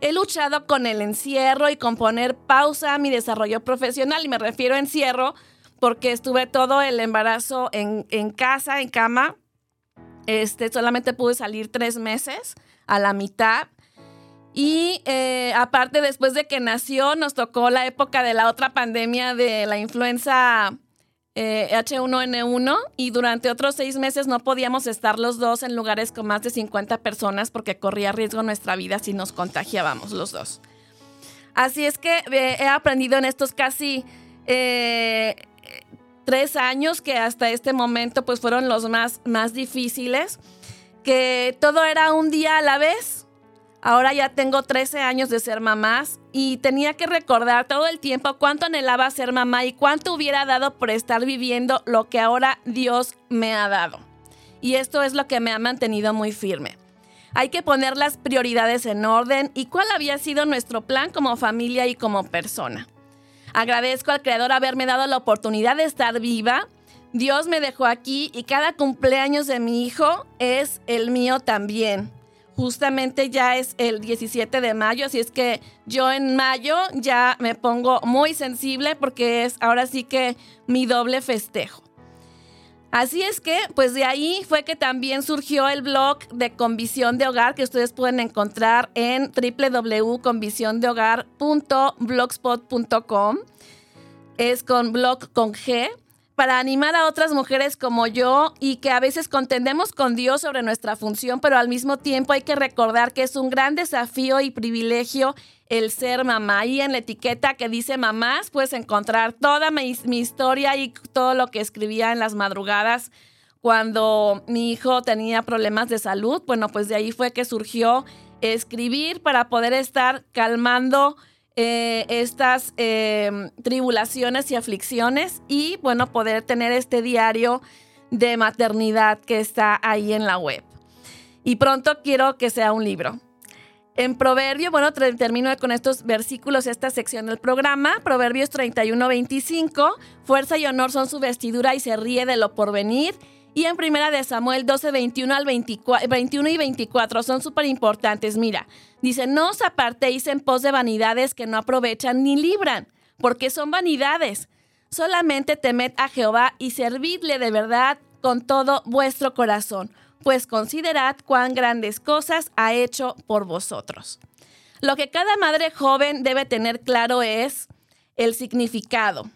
He luchado con el encierro y con poner pausa a mi desarrollo profesional y me refiero a encierro porque estuve todo el embarazo en, casa, en cama. Este, solamente pude salir tres meses a la mitad. Y eh, aparte, después de que nació, nos tocó la época de la otra pandemia de la influenza H1N1 eh, y durante otros seis meses no podíamos estar los dos en lugares con más de 50 personas porque corría riesgo nuestra vida si nos contagiábamos los dos. Así es que eh, he aprendido en estos casi tres años que hasta este momento pues fueron los más, más difíciles, que todo era un día a la vez Ahora ya tengo 13 años de ser mamás y tenía que recordar todo el tiempo cuánto anhelaba ser mamá y cuánto hubiera dado por estar viviendo lo que ahora Dios me ha dado. Y esto es lo que me ha mantenido muy firme. Hay que poner las prioridades en orden y cuál había sido nuestro plan como familia y como persona. Agradezco al Creador haberme dado la oportunidad de estar viva. Dios me dejó aquí y cada cumpleaños de mi hijo es el mío también justamente ya es el 17 de mayo, así es que yo en mayo ya me pongo muy sensible porque es ahora sí que mi doble festejo. Así es que, pues de ahí fue que también surgió el blog de Convisión de Hogar que ustedes pueden encontrar en www.convisiondehogar.blogspot.com. Es con blog con G para animar a otras mujeres como yo y que a veces contendemos con Dios sobre nuestra función, pero al mismo tiempo hay que recordar que es un gran desafío y privilegio el ser mamá. Y en la etiqueta que dice mamás puedes encontrar toda mi, historia y todo lo que escribía en las madrugadas cuando mi hijo tenía problemas de salud. Bueno, pues de ahí fue que surgió escribir para poder estar calmando eh, estas eh, tribulaciones y aflicciones y bueno, poder tener este diario de maternidad que está ahí en la web. Y pronto quiero que sea un libro. En Proverbio, bueno, termino con estos versículos, esta sección del programa. Proverbios 31, 25. Fuerza y honor son su vestidura y se ríe de lo porvenir. Y en Primera de Samuel 12, 21 al 21 y 24 son súper importantes. Mira, dice, no os apartéis en pos de vanidades que no aprovechan ni libran, porque son vanidades. Solamente temed a Jehová y servidle de verdad con todo vuestro corazón, pues considerad cuán grandes cosas ha hecho por vosotros. Lo que cada madre joven debe tener claro es el significado,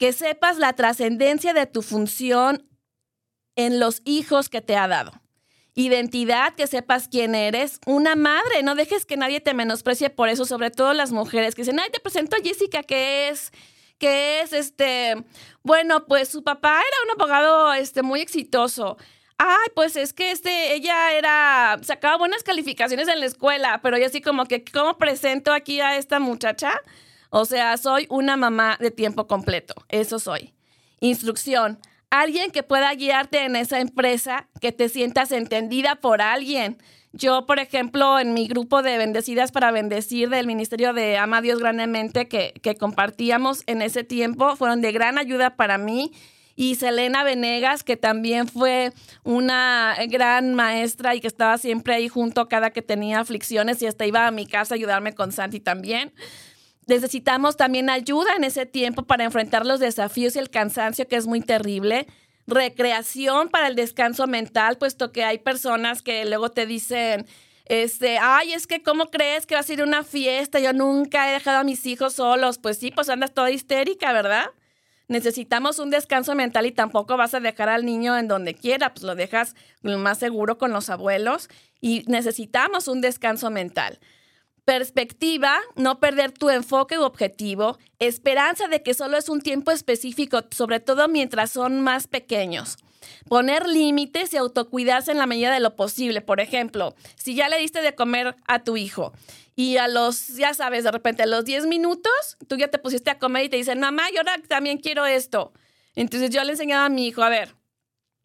que sepas la trascendencia de tu función en los hijos que te ha dado. Identidad, que sepas quién eres, una madre, no dejes que nadie te menosprecie por eso, sobre todo las mujeres que dicen, ay, te presento a Jessica, que es, que es, este, bueno, pues su papá era un abogado, este, muy exitoso. Ay, pues es que este, ella era, sacaba buenas calificaciones en la escuela, pero yo así como que, ¿cómo presento aquí a esta muchacha? O sea, soy una mamá de tiempo completo, eso soy. Instrucción, alguien que pueda guiarte en esa empresa, que te sientas entendida por alguien. Yo, por ejemplo, en mi grupo de Bendecidas para Bendecir del Ministerio de Ama Dios Grandemente que, que compartíamos en ese tiempo, fueron de gran ayuda para mí. Y Selena Venegas, que también fue una gran maestra y que estaba siempre ahí junto cada que tenía aflicciones y hasta iba a mi casa a ayudarme con Santi también. Necesitamos también ayuda en ese tiempo para enfrentar los desafíos y el cansancio que es muy terrible. Recreación para el descanso mental, puesto que hay personas que luego te dicen, este, ay, es que ¿cómo crees que vas a ir a una fiesta? Yo nunca he dejado a mis hijos solos. Pues sí, pues andas toda histérica, ¿verdad? Necesitamos un descanso mental y tampoco vas a dejar al niño en donde quiera, pues lo dejas más seguro con los abuelos y necesitamos un descanso mental. Perspectiva, no perder tu enfoque u objetivo. Esperanza de que solo es un tiempo específico, sobre todo mientras son más pequeños. Poner límites y autocuidarse en la medida de lo posible. Por ejemplo, si ya le diste de comer a tu hijo y a los, ya sabes, de repente a los 10 minutos, tú ya te pusiste a comer y te dicen, mamá, yo ahora también quiero esto. Entonces yo le enseñaba a mi hijo, a ver,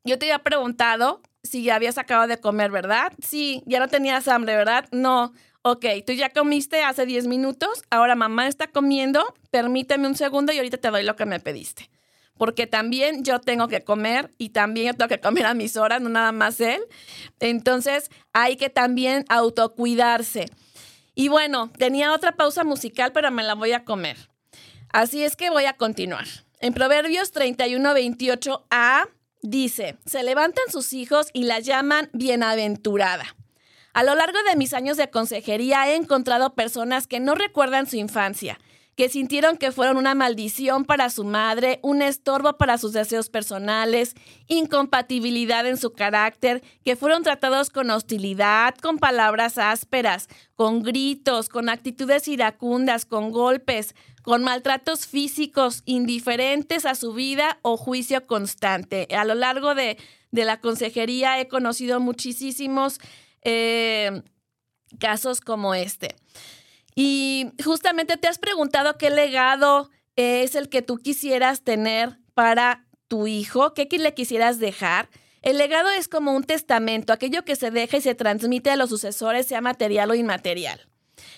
yo te había preguntado si ya habías acabado de comer, ¿verdad? Sí, ya no tenías hambre, ¿verdad? No ok, tú ya comiste hace 10 minutos, ahora mamá está comiendo, permíteme un segundo y ahorita te doy lo que me pediste. Porque también yo tengo que comer y también yo tengo que comer a mis horas, no nada más él. Entonces hay que también autocuidarse. Y bueno, tenía otra pausa musical, pero me la voy a comer. Así es que voy a continuar. En Proverbios 31, 28a dice, se levantan sus hijos y la llaman bienaventurada. A lo largo de mis años de consejería he encontrado personas que no recuerdan su infancia, que sintieron que fueron una maldición para su madre, un estorbo para sus deseos personales, incompatibilidad en su carácter, que fueron tratados con hostilidad, con palabras ásperas, con gritos, con actitudes iracundas, con golpes, con maltratos físicos indiferentes a su vida o juicio constante. A lo largo de, de la consejería he conocido muchísimos eh, casos como este. Y justamente te has preguntado qué legado es el que tú quisieras tener para tu hijo, qué le quisieras dejar. El legado es como un testamento, aquello que se deja y se transmite a los sucesores, sea material o inmaterial.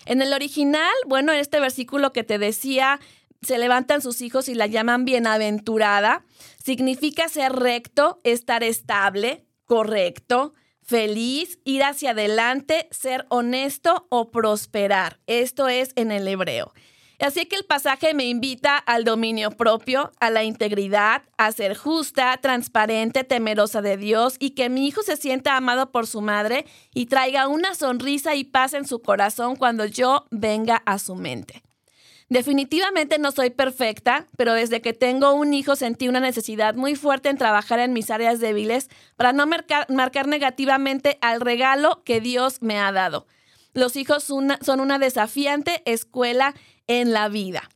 En el original, bueno, en este versículo que te decía, se levantan sus hijos y la llaman bienaventurada, significa ser recto, estar estable, correcto, feliz, ir hacia adelante, ser honesto o prosperar. Esto es en el hebreo. Así que el pasaje me invita al dominio propio, a la integridad, a ser justa, transparente, temerosa de Dios y que mi hijo se sienta amado por su madre y traiga una sonrisa y paz en su corazón cuando yo venga a su mente. Definitivamente no soy perfecta, pero desde que tengo un hijo sentí una necesidad muy fuerte en trabajar en mis áreas débiles para no marcar, negativamente al regalo que Dios me ha dado. Los hijos son una desafiante escuela en la vida.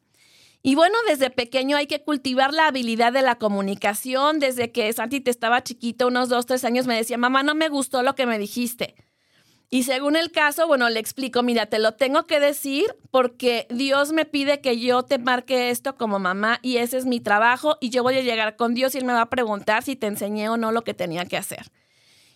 Y bueno, desde pequeño hay que cultivar la habilidad de la comunicación. Desde que Santi te estaba chiquito, unos dos, tres años, me decía, mamá, no me gustó lo que me dijiste. Y según el caso, bueno, le explico, mira, te lo tengo que decir porque Dios me pide que yo te marque esto como mamá y ese es mi trabajo y yo voy a llegar con Dios y Él me va a preguntar si te enseñé o no lo que tenía que hacer.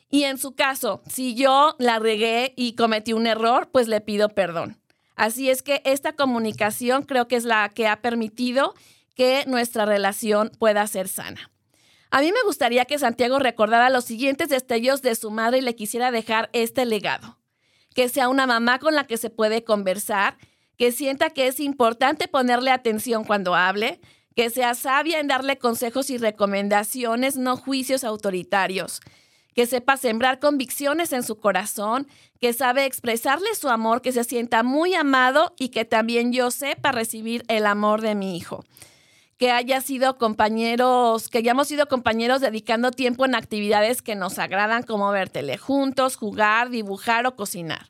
Y en su caso, si yo la regué y cometí un error, pues le pido perdón. Así es que esta comunicación creo que es la que ha permitido que nuestra relación pueda ser sana. A mí me gustaría que Santiago recordara los siguientes destellos de su madre y le quisiera dejar este legado. Que sea una mamá con la que se puede conversar, que sienta que es importante ponerle atención cuando hable, que sea sabia en darle consejos y recomendaciones, no juicios autoritarios, que sepa sembrar convicciones en su corazón, que sabe expresarle su amor, que se sienta muy amado y que también yo sepa recibir el amor de mi hijo que haya sido compañeros, que hayamos sido compañeros dedicando tiempo en actividades que nos agradan como ver tele juntos, jugar, dibujar o cocinar.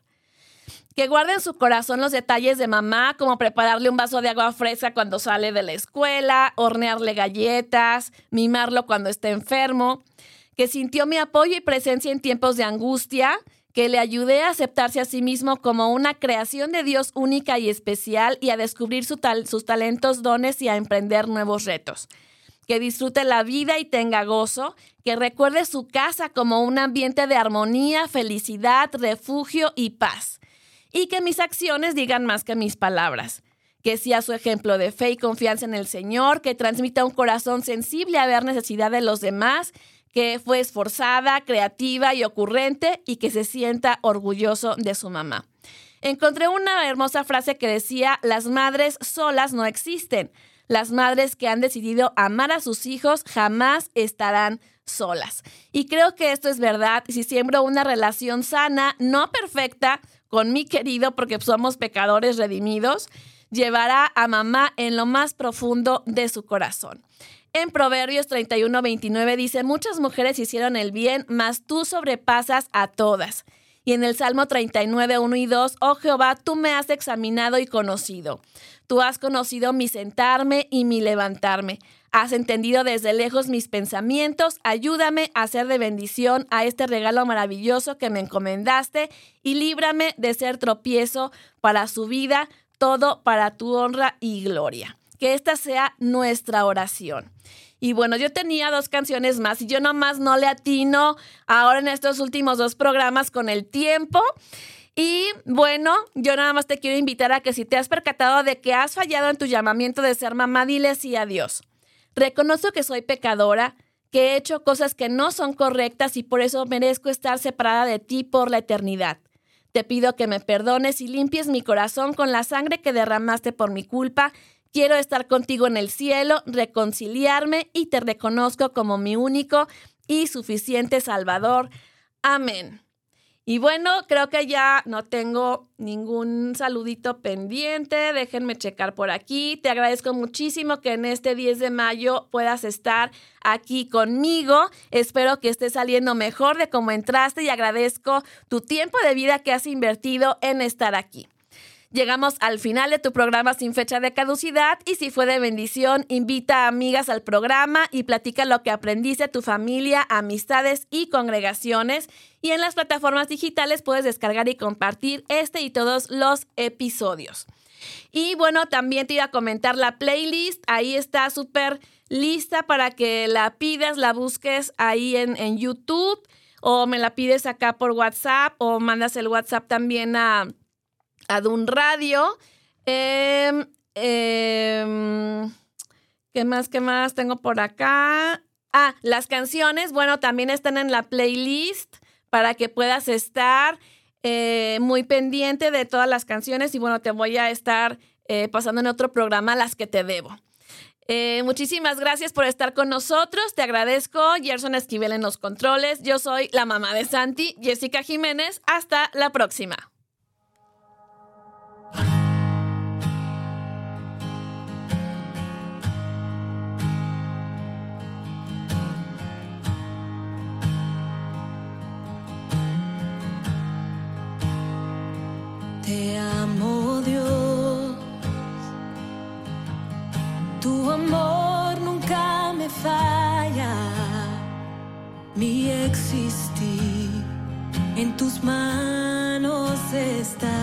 Que guarde en su corazón los detalles de mamá, como prepararle un vaso de agua fresca cuando sale de la escuela, hornearle galletas, mimarlo cuando esté enfermo. Que sintió mi apoyo y presencia en tiempos de angustia, que le ayudé a aceptarse a sí mismo como una creación de Dios única y especial y a descubrir sus talentos, dones y a emprender nuevos retos. Que disfrute la vida y tenga gozo, que recuerde su casa como un ambiente de armonía, felicidad, refugio y paz. Y que mis acciones digan más que mis palabras que sea su ejemplo de fe y confianza en el Señor, que transmita un corazón sensible a ver necesidad de los demás que fue esforzada, creativa y ocurrente y que se sienta orgulloso de su mamá. Encontré una hermosa frase que decía, las madres solas no existen. Las madres que han decidido amar a sus hijos jamás estarán solas. Y creo que esto es verdad. Si siembro una relación sana, no perfecta, con mi querido, porque somos pecadores redimidos, llevará a mamá en lo más profundo de su corazón. En Proverbios 31, 29 dice, muchas mujeres hicieron el bien, mas tú sobrepasas a todas. Y en el Salmo 39, 1 y 2, oh Jehová, tú me has examinado y conocido. Tú has conocido mi sentarme y mi levantarme. Has entendido desde lejos mis pensamientos. Ayúdame a ser de bendición a este regalo maravilloso que me encomendaste y líbrame de ser tropiezo para su vida, todo para tu honra y gloria que esta sea nuestra oración. Y bueno, yo tenía dos canciones más y yo nomás no le atino ahora en estos últimos dos programas con el tiempo. Y bueno, yo nada más te quiero invitar a que si te has percatado de que has fallado en tu llamamiento de ser mamá, dile sí a Dios. Reconozco que soy pecadora, que he hecho cosas que no son correctas y por eso merezco estar separada de ti por la eternidad. Te pido que me perdones y limpies mi corazón con la sangre que derramaste por mi culpa Quiero estar contigo en el cielo, reconciliarme y te reconozco como mi único y suficiente Salvador. Amén. Y bueno, creo que ya no tengo ningún saludito pendiente. Déjenme checar por aquí. Te agradezco muchísimo que en este 10 de mayo puedas estar aquí conmigo. Espero que estés saliendo mejor de cómo entraste y agradezco tu tiempo de vida que has invertido en estar aquí. Llegamos al final de tu programa sin fecha de caducidad y si fue de bendición, invita a amigas al programa y platica lo que aprendiste a tu familia, amistades y congregaciones. Y en las plataformas digitales puedes descargar y compartir este y todos los episodios. Y bueno, también te iba a comentar la playlist. Ahí está súper lista para que la pidas, la busques ahí en, en YouTube o me la pides acá por WhatsApp o mandas el WhatsApp también a Adun Radio. Em, em, ¿Qué más? ¿Qué más tengo por acá? Ah, las canciones, bueno, también están en la playlist para que puedas estar eh, muy pendiente de todas las canciones y bueno, te voy a estar eh, pasando en otro programa las que te debo. Eh, muchísimas gracias por estar con nosotros. Te agradezco. Gerson Esquivel en los controles. Yo soy la mamá de Santi, Jessica Jiménez. Hasta la próxima. Te amo Dios, tu amor nunca me falla, mi existir en tus manos está.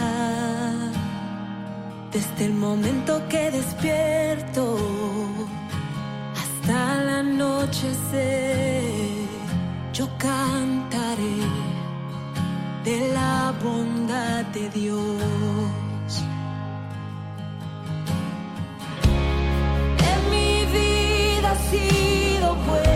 Desde el momento que despierto hasta el anochecer, yo cantaré de la bondad de Dios. En mi vida ha sido pues.